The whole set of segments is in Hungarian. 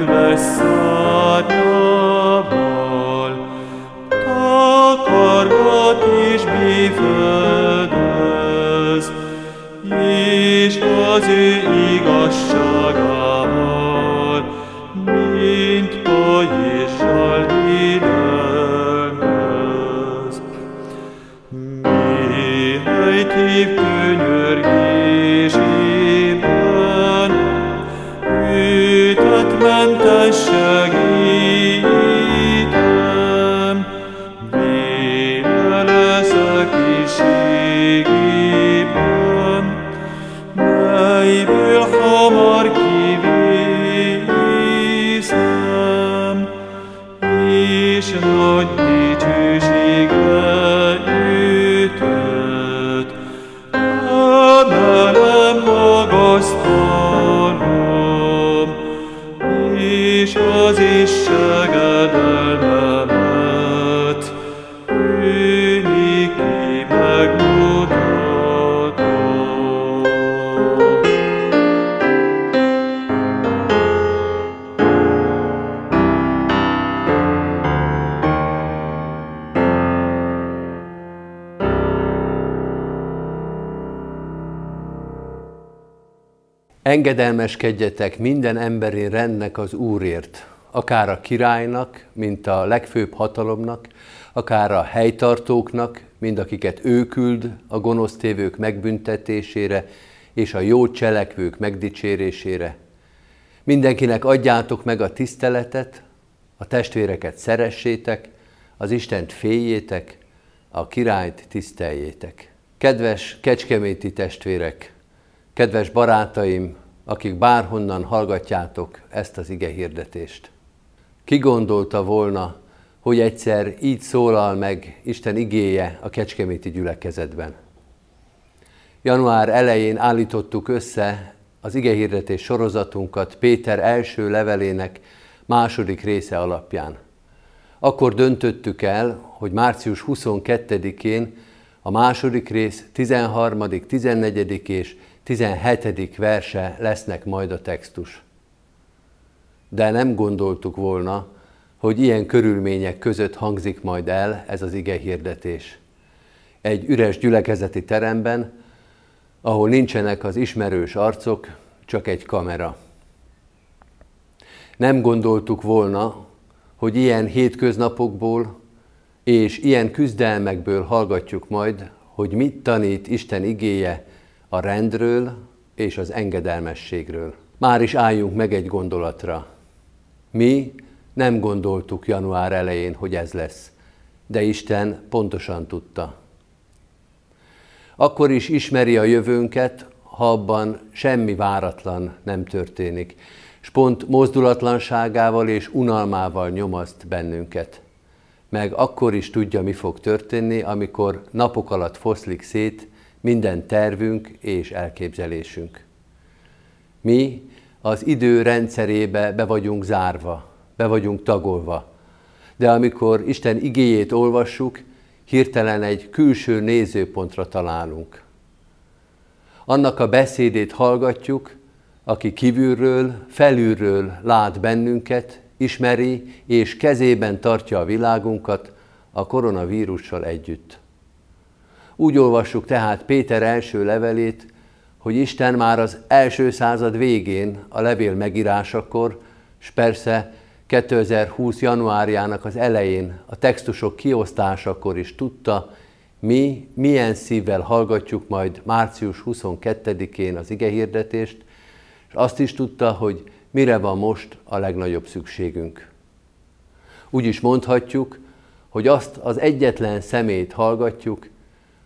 ő kedves és nagy Engedelmeskedjetek minden emberi rendnek az Úrért, akár a királynak, mint a legfőbb hatalomnak, akár a helytartóknak, mind akiket ő küld a gonosztévők megbüntetésére és a jó cselekvők megdicsérésére. Mindenkinek adjátok meg a tiszteletet, a testvéreket szeressétek, az Istent féljétek, a királyt tiszteljétek. Kedves kecskeméti testvérek, kedves barátaim, akik bárhonnan hallgatjátok ezt az ige hirdetést. Ki gondolta volna, hogy egyszer így szólal meg Isten igéje a kecskeméti gyülekezetben? Január elején állítottuk össze az igehirdetés sorozatunkat Péter első levelének második része alapján. Akkor döntöttük el, hogy március 22-én a második rész 13., 14. és 17. verse lesznek majd a textus. De nem gondoltuk volna, hogy ilyen körülmények között hangzik majd el ez az ige hirdetés. Egy üres gyülekezeti teremben, ahol nincsenek az ismerős arcok, csak egy kamera. Nem gondoltuk volna, hogy ilyen hétköznapokból és ilyen küzdelmekből hallgatjuk majd, hogy mit tanít Isten igéje a rendről és az engedelmességről. Már is álljunk meg egy gondolatra. Mi nem gondoltuk január elején, hogy ez lesz, de Isten pontosan tudta. Akkor is ismeri a jövőnket, ha abban semmi váratlan nem történik, és pont mozdulatlanságával és unalmával nyomaszt bennünket. Meg akkor is tudja, mi fog történni, amikor napok alatt foszlik szét minden tervünk és elképzelésünk. Mi az idő rendszerébe be vagyunk zárva, be vagyunk tagolva, de amikor Isten igéjét olvassuk, hirtelen egy külső nézőpontra találunk. Annak a beszédét hallgatjuk, aki kívülről, felülről lát bennünket, ismeri és kezében tartja a világunkat a koronavírussal együtt. Úgy olvassuk tehát Péter első levelét, hogy Isten már az első század végén a levél megírásakor, és persze 2020. januárjának az elején a textusok kiosztásakor is tudta, mi milyen szívvel hallgatjuk majd március 22-én az igehirdetést, és azt is tudta, hogy mire van most a legnagyobb szükségünk. Úgy is mondhatjuk, hogy azt az egyetlen szemét hallgatjuk,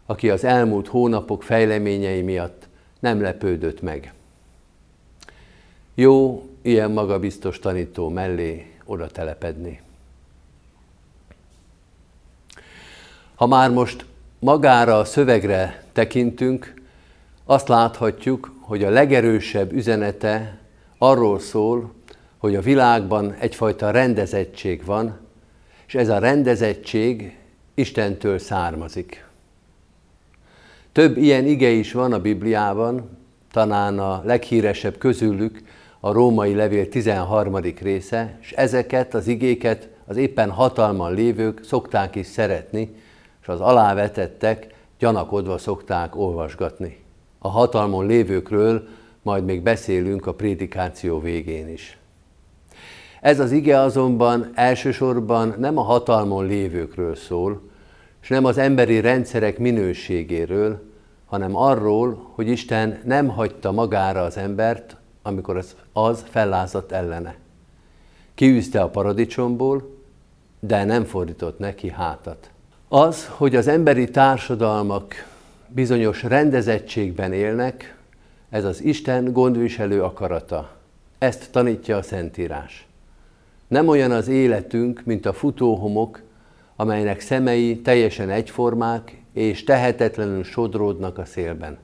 aki az elmúlt hónapok fejleményei miatt nem lepődött meg. Jó ilyen magabiztos tanító mellé oda telepedni. Ha már most magára a szövegre tekintünk, azt láthatjuk, hogy a legerősebb üzenete arról szól, hogy a világban egyfajta rendezettség van, és ez a rendezettség Istentől származik. Több ilyen ige is van a Bibliában, talán a leghíresebb közülük a római levél 13. része, és ezeket az igéket az éppen hatalman lévők szokták is szeretni, és az alávetettek gyanakodva szokták olvasgatni. A hatalmon lévőkről majd még beszélünk a prédikáció végén is. Ez az ige azonban elsősorban nem a hatalmon lévőkről szól, és nem az emberi rendszerek minőségéről, hanem arról, hogy Isten nem hagyta magára az embert, amikor az, az fellázadt ellene. Kiűzte a paradicsomból, de nem fordított neki hátat. Az, hogy az emberi társadalmak bizonyos rendezettségben élnek, ez az Isten gondviselő akarata. Ezt tanítja a Szentírás. Nem olyan az életünk, mint a futóhomok, amelynek szemei teljesen egyformák és tehetetlenül sodródnak a szélben.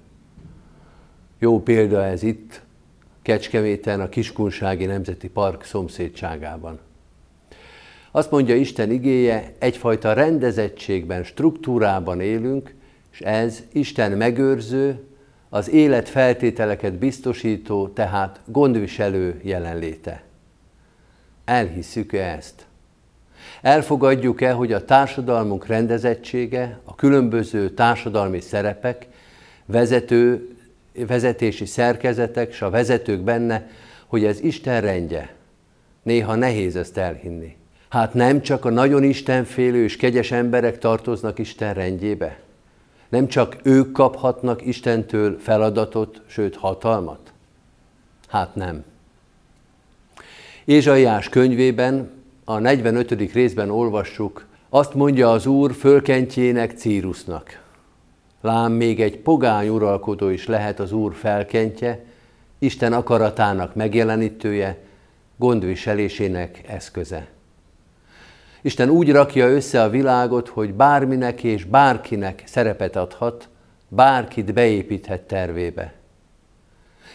Jó példa ez itt, Kecskeméten, a Kiskunsági Nemzeti Park szomszédságában. Azt mondja Isten igéje, egyfajta rendezettségben, struktúrában élünk, és ez Isten megőrző, az élet feltételeket biztosító, tehát gondviselő jelenléte. Elhisszük-e ezt? Elfogadjuk-e, hogy a társadalmunk rendezettsége, a különböző társadalmi szerepek, vezető, vezetési szerkezetek és a vezetők benne, hogy ez Isten rendje? Néha nehéz ezt elhinni. Hát nem csak a nagyon istenfélő és kegyes emberek tartoznak Isten rendjébe? Nem csak ők kaphatnak Istentől feladatot, sőt hatalmat? Hát nem. Ézsaiás könyvében, a 45. részben olvassuk, azt mondja az Úr fölkentjének Círusnak. Lám még egy pogány uralkodó is lehet az Úr felkentje, Isten akaratának megjelenítője, gondviselésének eszköze. Isten úgy rakja össze a világot, hogy bárminek és bárkinek szerepet adhat, bárkit beépíthet tervébe.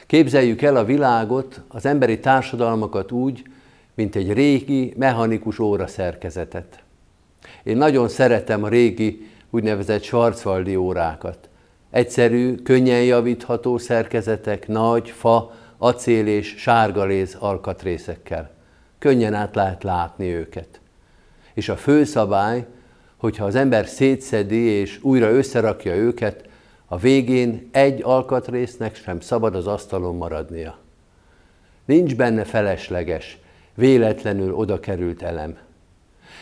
Képzeljük el a világot, az emberi társadalmakat úgy, mint egy régi, mechanikus óra szerkezetet. Én nagyon szeretem a régi úgynevezett Schwarzwaldi órákat. Egyszerű, könnyen javítható szerkezetek, nagy, fa, acél és sárgaléz alkatrészekkel. Könnyen át lehet látni őket. És a fő szabály, hogyha az ember szétszedi és újra összerakja őket, a végén egy alkatrésznek sem szabad az asztalon maradnia. Nincs benne felesleges, véletlenül oda került elem.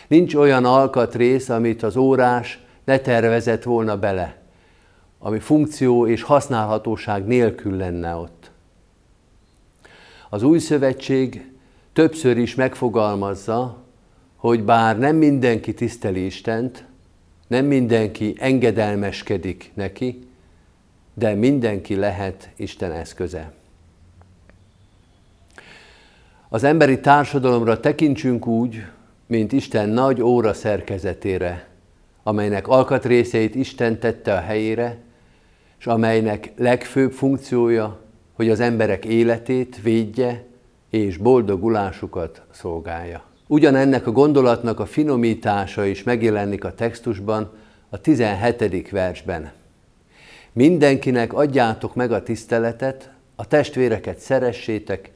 Nincs olyan alkatrész, amit az órás ne tervezett volna bele, ami funkció és használhatóság nélkül lenne ott. Az új szövetség többször is megfogalmazza, hogy bár nem mindenki tiszteli Istent, nem mindenki engedelmeskedik neki, de mindenki lehet Isten eszköze. Az emberi társadalomra tekintsünk úgy, mint Isten nagy óra szerkezetére, amelynek alkatrészeit Isten tette a helyére, és amelynek legfőbb funkciója, hogy az emberek életét védje és boldogulásukat szolgálja. Ugyanennek a gondolatnak a finomítása is megjelenik a textusban, a 17. versben. Mindenkinek adjátok meg a tiszteletet, a testvéreket szeressétek,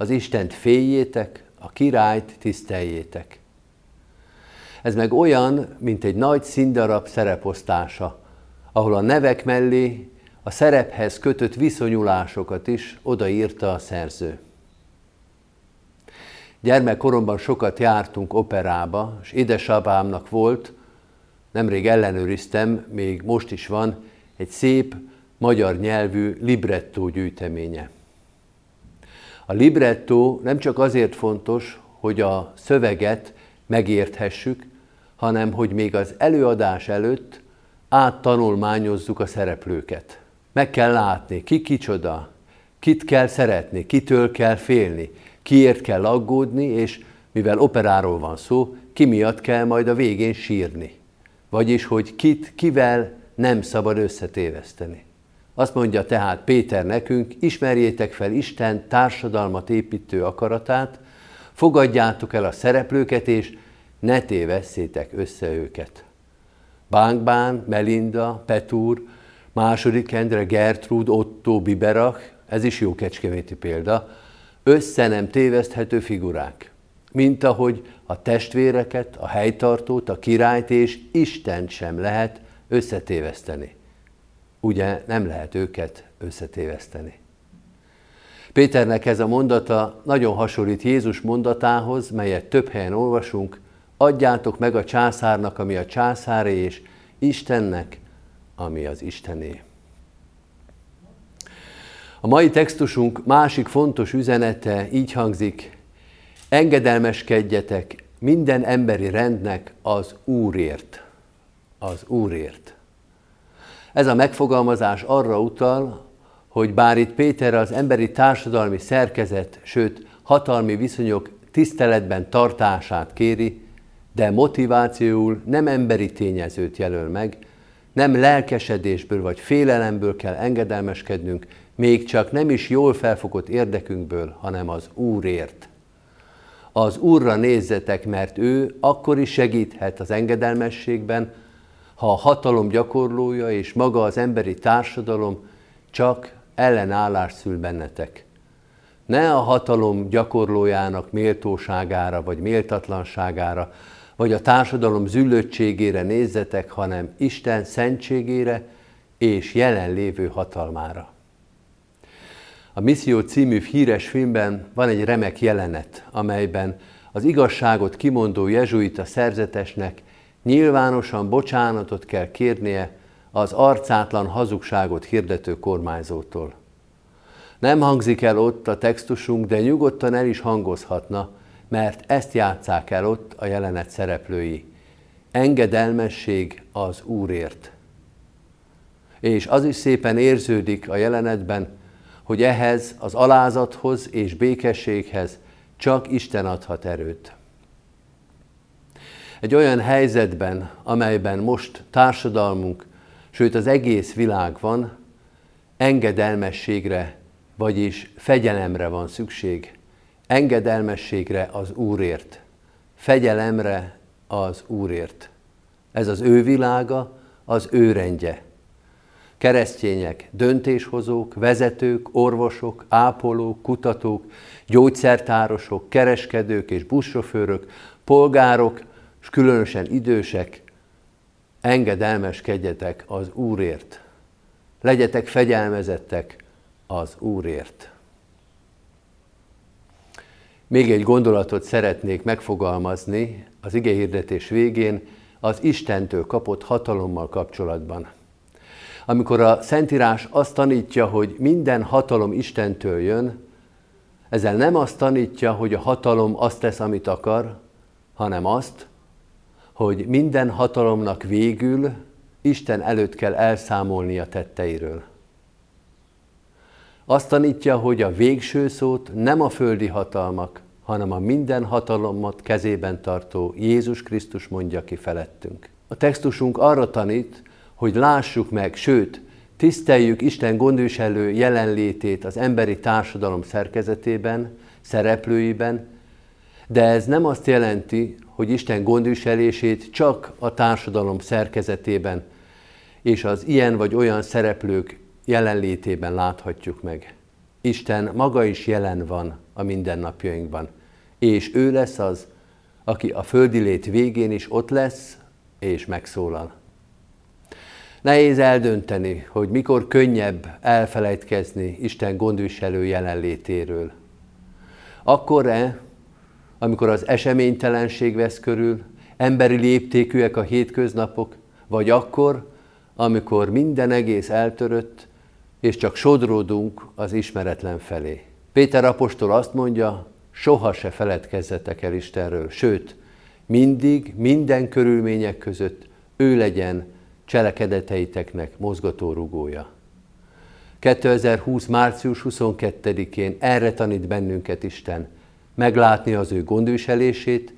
az Istent féljétek, a királyt tiszteljétek. Ez meg olyan, mint egy nagy színdarab szereposztása, ahol a nevek mellé a szerephez kötött viszonyulásokat is odaírta a szerző. Gyermekkoromban sokat jártunk operába, és édesapámnak volt, nemrég ellenőriztem, még most is van, egy szép magyar nyelvű librettó gyűjteménye. A librettó nem csak azért fontos, hogy a szöveget megérthessük, hanem hogy még az előadás előtt áttanulmányozzuk a szereplőket. Meg kell látni, ki kicsoda, kit kell szeretni, kitől kell félni, kiért kell aggódni, és mivel operáról van szó, ki miatt kell majd a végén sírni. vagyis hogy kit kivel nem szabad összetéveszteni. Azt mondja tehát Péter nekünk, ismerjétek fel Isten társadalmat építő akaratát, fogadjátok el a szereplőket, és ne tévesszétek össze őket. Bánkbán, Melinda, Petúr, második Endre, Gertrud, Otto, Biberach, ez is jó kecskeméti példa, össze nem téveszthető figurák. Mint ahogy a testvéreket, a helytartót, a királyt és Istent sem lehet összetéveszteni. Ugye nem lehet őket összetéveszteni. Péternek ez a mondata nagyon hasonlít Jézus mondatához, melyet több helyen olvasunk, adjátok meg a császárnak, ami a császáré, és Istennek, ami az Istené. A mai textusunk másik fontos üzenete így hangzik, engedelmeskedjetek minden emberi rendnek az Úrért. Az Úrért. Ez a megfogalmazás arra utal, hogy bár itt Péter az emberi társadalmi szerkezet, sőt hatalmi viszonyok tiszteletben tartását kéri, de motivációul nem emberi tényezőt jelöl meg, nem lelkesedésből vagy félelemből kell engedelmeskednünk, még csak nem is jól felfogott érdekünkből, hanem az Úrért. Az Úrra nézzetek, mert ő akkor is segíthet az engedelmességben, ha a hatalom gyakorlója és maga az emberi társadalom csak ellenállás szül bennetek. Ne a hatalom gyakorlójának méltóságára vagy méltatlanságára, vagy a társadalom züllöttségére nézzetek, hanem Isten szentségére és jelenlévő hatalmára. A Misszió című híres filmben van egy remek jelenet, amelyben az igazságot kimondó jezsuita szerzetesnek nyilvánosan bocsánatot kell kérnie az arcátlan hazugságot hirdető kormányzótól. Nem hangzik el ott a textusunk, de nyugodtan el is hangozhatna, mert ezt játszák el ott a jelenet szereplői. Engedelmesség az Úrért. És az is szépen érződik a jelenetben, hogy ehhez az alázathoz és békességhez csak Isten adhat erőt. Egy olyan helyzetben, amelyben most társadalmunk, sőt az egész világ van, engedelmességre, vagyis fegyelemre van szükség. Engedelmességre az Úrért, fegyelemre az Úrért. Ez az ő világa, az ő rendje. Keresztények, döntéshozók, vezetők, orvosok, ápolók, kutatók, gyógyszertárosok, kereskedők és buszsofőrök, polgárok, és különösen idősek, engedelmeskedjetek az Úrért. Legyetek fegyelmezettek az Úrért. Még egy gondolatot szeretnék megfogalmazni az igehirdetés végén az Istentől kapott hatalommal kapcsolatban. Amikor a Szentírás azt tanítja, hogy minden hatalom Istentől jön, ezzel nem azt tanítja, hogy a hatalom azt tesz, amit akar, hanem azt, hogy minden hatalomnak végül Isten előtt kell elszámolni a tetteiről. Azt tanítja, hogy a végső szót nem a földi hatalmak, hanem a minden hatalommat kezében tartó Jézus Krisztus mondja ki felettünk. A textusunk arra tanít, hogy lássuk meg, sőt, tiszteljük Isten gondviselő jelenlétét az emberi társadalom szerkezetében, szereplőiben, de ez nem azt jelenti, hogy Isten gondviselését csak a társadalom szerkezetében és az ilyen vagy olyan szereplők jelenlétében láthatjuk meg. Isten maga is jelen van a mindennapjainkban, és ő lesz az, aki a földi lét végén is ott lesz és megszólal. Nehéz eldönteni, hogy mikor könnyebb elfelejtkezni Isten gondviselő jelenlétéről. Akkor-e, amikor az eseménytelenség vesz körül, emberi léptékűek a hétköznapok, vagy akkor, amikor minden egész eltörött, és csak sodródunk az ismeretlen felé. Péter apostol azt mondja, soha se feledkezzetek el Istenről, sőt, mindig, minden körülmények között ő legyen cselekedeteiteknek mozgatórugója. 2020. március 22-én erre tanít bennünket Isten, meglátni az ő gondviselését,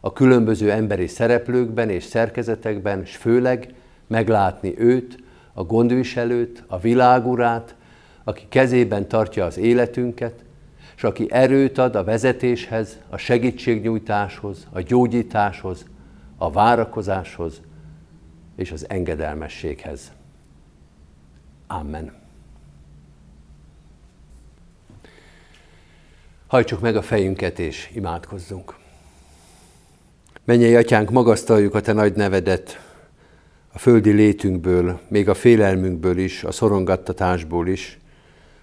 a különböző emberi szereplőkben és szerkezetekben, és főleg meglátni őt, a gondviselőt, a világurát, aki kezében tartja az életünket, és aki erőt ad a vezetéshez, a segítségnyújtáshoz, a gyógyításhoz, a várakozáshoz és az engedelmességhez. Amen. Hajtsuk meg a fejünket és imádkozzunk. Menjél, Atyánk, magasztaljuk a Te nagy nevedet, a földi létünkből, még a félelmünkből is, a szorongattatásból is,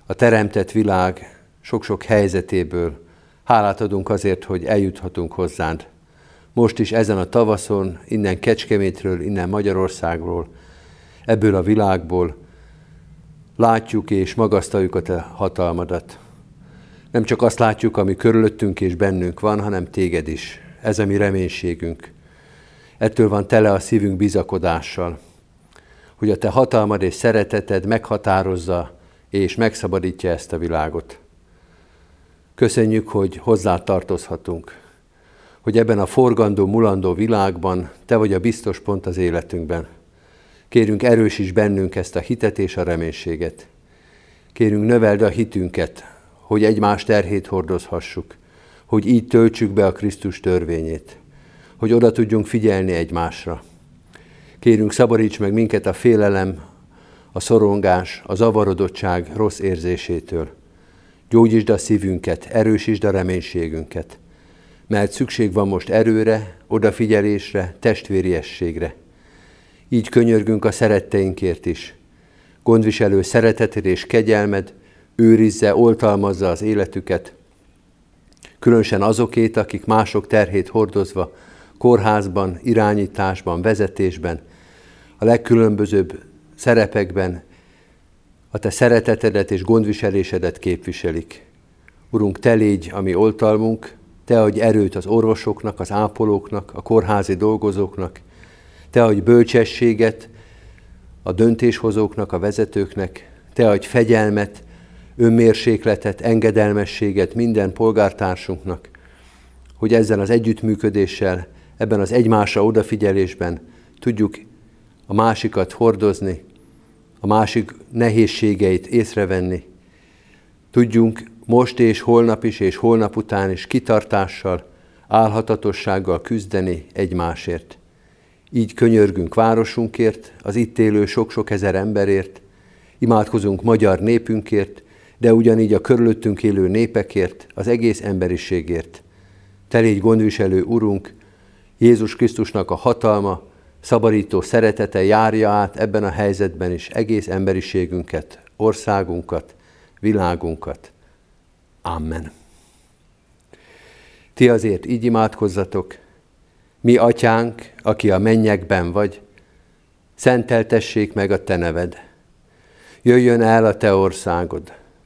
a teremtett világ sok-sok helyzetéből. Hálát adunk azért, hogy eljuthatunk hozzád. Most is ezen a tavaszon, innen Kecskemétről, innen Magyarországról, ebből a világból látjuk és magasztaljuk a Te hatalmadat. Nem csak azt látjuk, ami körülöttünk és bennünk van, hanem Téged is. Ez a mi reménységünk. Ettől van tele a szívünk bizakodással, hogy a Te hatalmad és szereteted meghatározza és megszabadítja ezt a világot. Köszönjük, hogy hozzá tartozhatunk, hogy ebben a forgandó, mulandó világban Te vagy a biztos pont az életünkben. Kérünk erősíts bennünk ezt a hitet és a reménységet. Kérünk növeld a hitünket, hogy egymás terhét hordozhassuk, hogy így töltsük be a Krisztus törvényét, hogy oda tudjunk figyelni egymásra. Kérünk, szabadíts meg minket a félelem, a szorongás, a zavarodottság rossz érzésétől. Gyógyítsd a szívünket, erősítsd a reménységünket, mert szükség van most erőre, odafigyelésre, testvériességre. Így könyörgünk a szeretteinkért is. Gondviselő szereteted és kegyelmed őrizze, oltalmazza az életüket, különösen azokét, akik mások terhét hordozva, kórházban, irányításban, vezetésben, a legkülönbözőbb szerepekben a te szeretetedet és gondviselésedet képviselik. Urunk, te légy a mi oltalmunk, te adj erőt az orvosoknak, az ápolóknak, a kórházi dolgozóknak, te adj bölcsességet a döntéshozóknak, a vezetőknek, te adj fegyelmet, önmérsékletet, engedelmességet minden polgártársunknak, hogy ezzel az együttműködéssel, ebben az egymásra odafigyelésben tudjuk a másikat hordozni, a másik nehézségeit észrevenni. Tudjunk most és holnap is, és holnap után is kitartással, álhatatossággal küzdeni egymásért. Így könyörgünk városunkért, az itt élő sok-sok ezer emberért, imádkozunk magyar népünkért, de ugyanígy a körülöttünk élő népekért, az egész emberiségért. Te légy gondviselő Urunk, Jézus Krisztusnak a hatalma, szabadító szeretete járja át ebben a helyzetben is egész emberiségünket, országunkat, világunkat. Amen. Ti azért így imádkozzatok, mi atyánk, aki a mennyekben vagy, szenteltessék meg a te neved. Jöjjön el a te országod,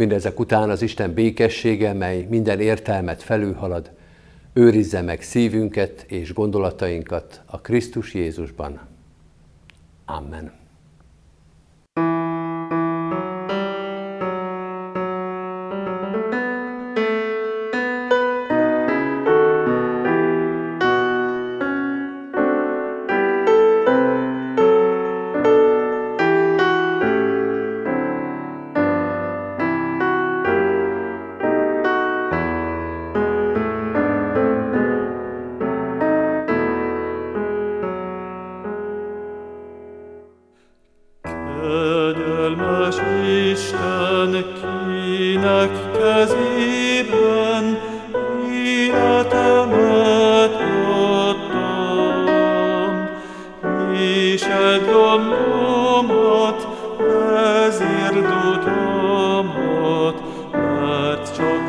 Mindezek után az Isten békessége, mely minden értelmet felülhalad, őrizze meg szívünket és gondolatainkat a Krisztus Jézusban. Amen. Mert csak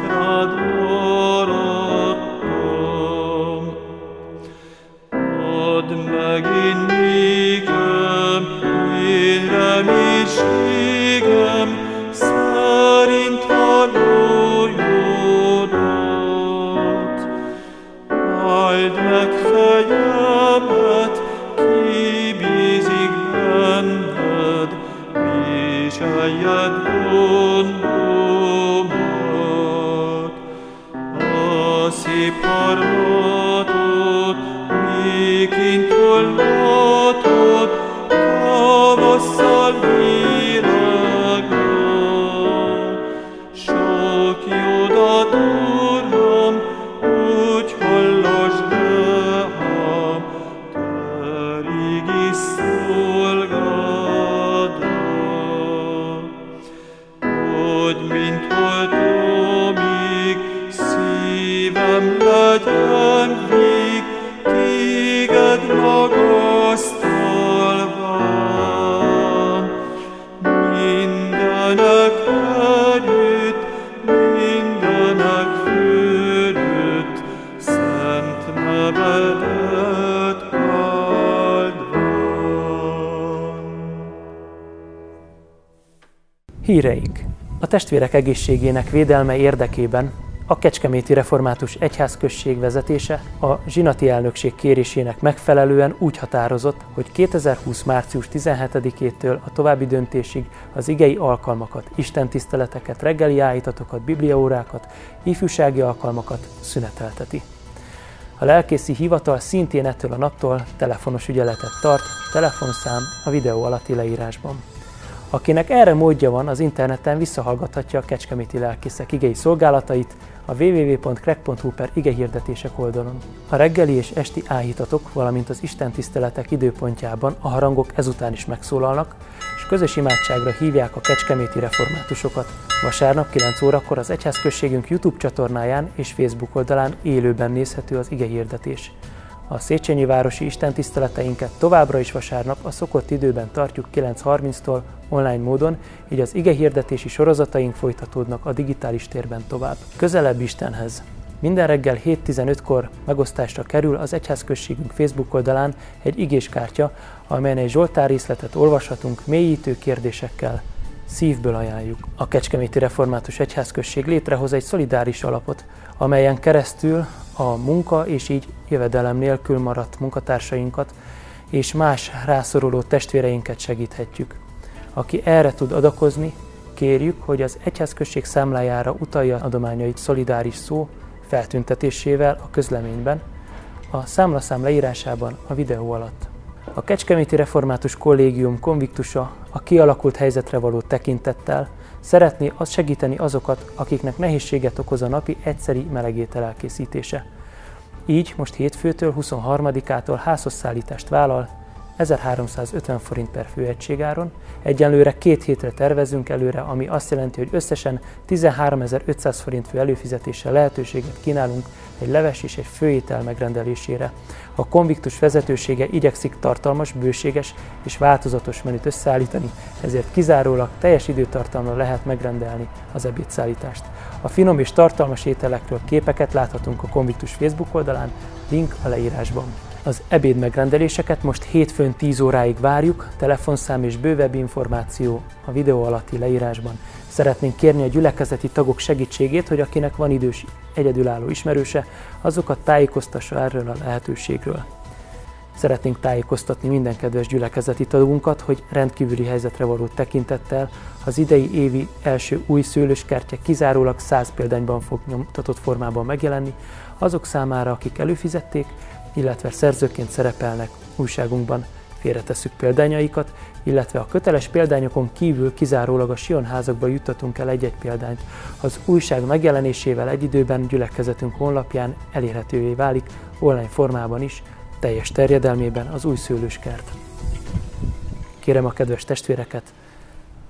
testvérek egészségének védelme érdekében a Kecskeméti Református Egyházközség vezetése a zsinati elnökség kérésének megfelelően úgy határozott, hogy 2020. március 17-től a további döntésig az igei alkalmakat, istentiszteleteket, reggeli állítatokat, bibliaórákat, ifjúsági alkalmakat szünetelteti. A lelkészi hivatal szintén ettől a naptól telefonos ügyeletet tart, telefonszám a videó alatti leírásban. Akinek erre módja van, az interneten visszahallgathatja a Kecskeméti Lelkészek igei szolgálatait a www.crack.hu per igehirdetések oldalon. A reggeli és esti áhítatok, valamint az Isten tiszteletek időpontjában a harangok ezután is megszólalnak, és közös imádságra hívják a kecskeméti reformátusokat. Vasárnap 9 órakor az Egyházközségünk YouTube csatornáján és Facebook oldalán élőben nézhető az igehirdetés. A Széchenyi városi istentiszteleteinket továbbra is vasárnap a szokott időben tartjuk 9.30-tól online módon, így az ige hirdetési sorozataink folytatódnak a digitális térben tovább. Közelebb Istenhez! Minden reggel 7.15-kor megosztásra kerül az Egyházközségünk Facebook oldalán egy igéskártya, amelyen egy Zsoltár részletet olvashatunk mélyítő kérdésekkel. Szívből ajánljuk. A Kecskeméti Református Egyházközség létrehoz egy szolidáris alapot, amelyen keresztül a munka és így jövedelem nélkül maradt munkatársainkat és más rászoruló testvéreinket segíthetjük. Aki erre tud adakozni, kérjük, hogy az egyházközség számlájára utalja adományait szolidáris szó feltüntetésével a közleményben, a számlaszám leírásában a videó alatt. A Kecskeméti Református Kollégium konviktusa a kialakult helyzetre való tekintettel szeretné azt segíteni azokat, akiknek nehézséget okoz a napi egyszeri melegétel elkészítése. Így most hétfőtől 23-ától házhozszállítást vállal 1350 forint per főegységáron. Egyenlőre két hétre tervezünk előre, ami azt jelenti, hogy összesen 13.500 forint fő előfizetéssel lehetőséget kínálunk egy leves és egy főétel megrendelésére. A konviktus vezetősége igyekszik tartalmas, bőséges és változatos menüt összeállítani, ezért kizárólag teljes időtartamra lehet megrendelni az ebédszállítást. A finom és tartalmas ételekről képeket láthatunk a konviktus Facebook oldalán, link a leírásban. Az ebéd megrendeléseket most hétfőn 10 óráig várjuk, telefonszám és bővebb információ a videó alatti leírásban. Szeretnénk kérni a gyülekezeti tagok segítségét, hogy akinek van idős egyedülálló ismerőse, azokat tájékoztassa erről a lehetőségről. Szeretnénk tájékoztatni minden kedves gyülekezeti tagunkat, hogy rendkívüli helyzetre való tekintettel az idei évi első új szőlőskertje kizárólag 100 példányban fog nyomtatott formában megjelenni, azok számára, akik előfizették, illetve szerzőként szerepelnek újságunkban, félretesszük példányaikat, illetve a köteles példányokon kívül kizárólag a Sionházakba juttatunk el egy-egy példányt. Az újság megjelenésével egy időben gyülekezetünk honlapján elérhetővé válik online formában is, teljes terjedelmében az új szőlőskert. Kérem a kedves testvéreket,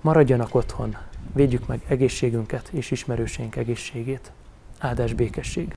maradjanak otthon, védjük meg egészségünket és ismerőseink egészségét. Áldás békesség!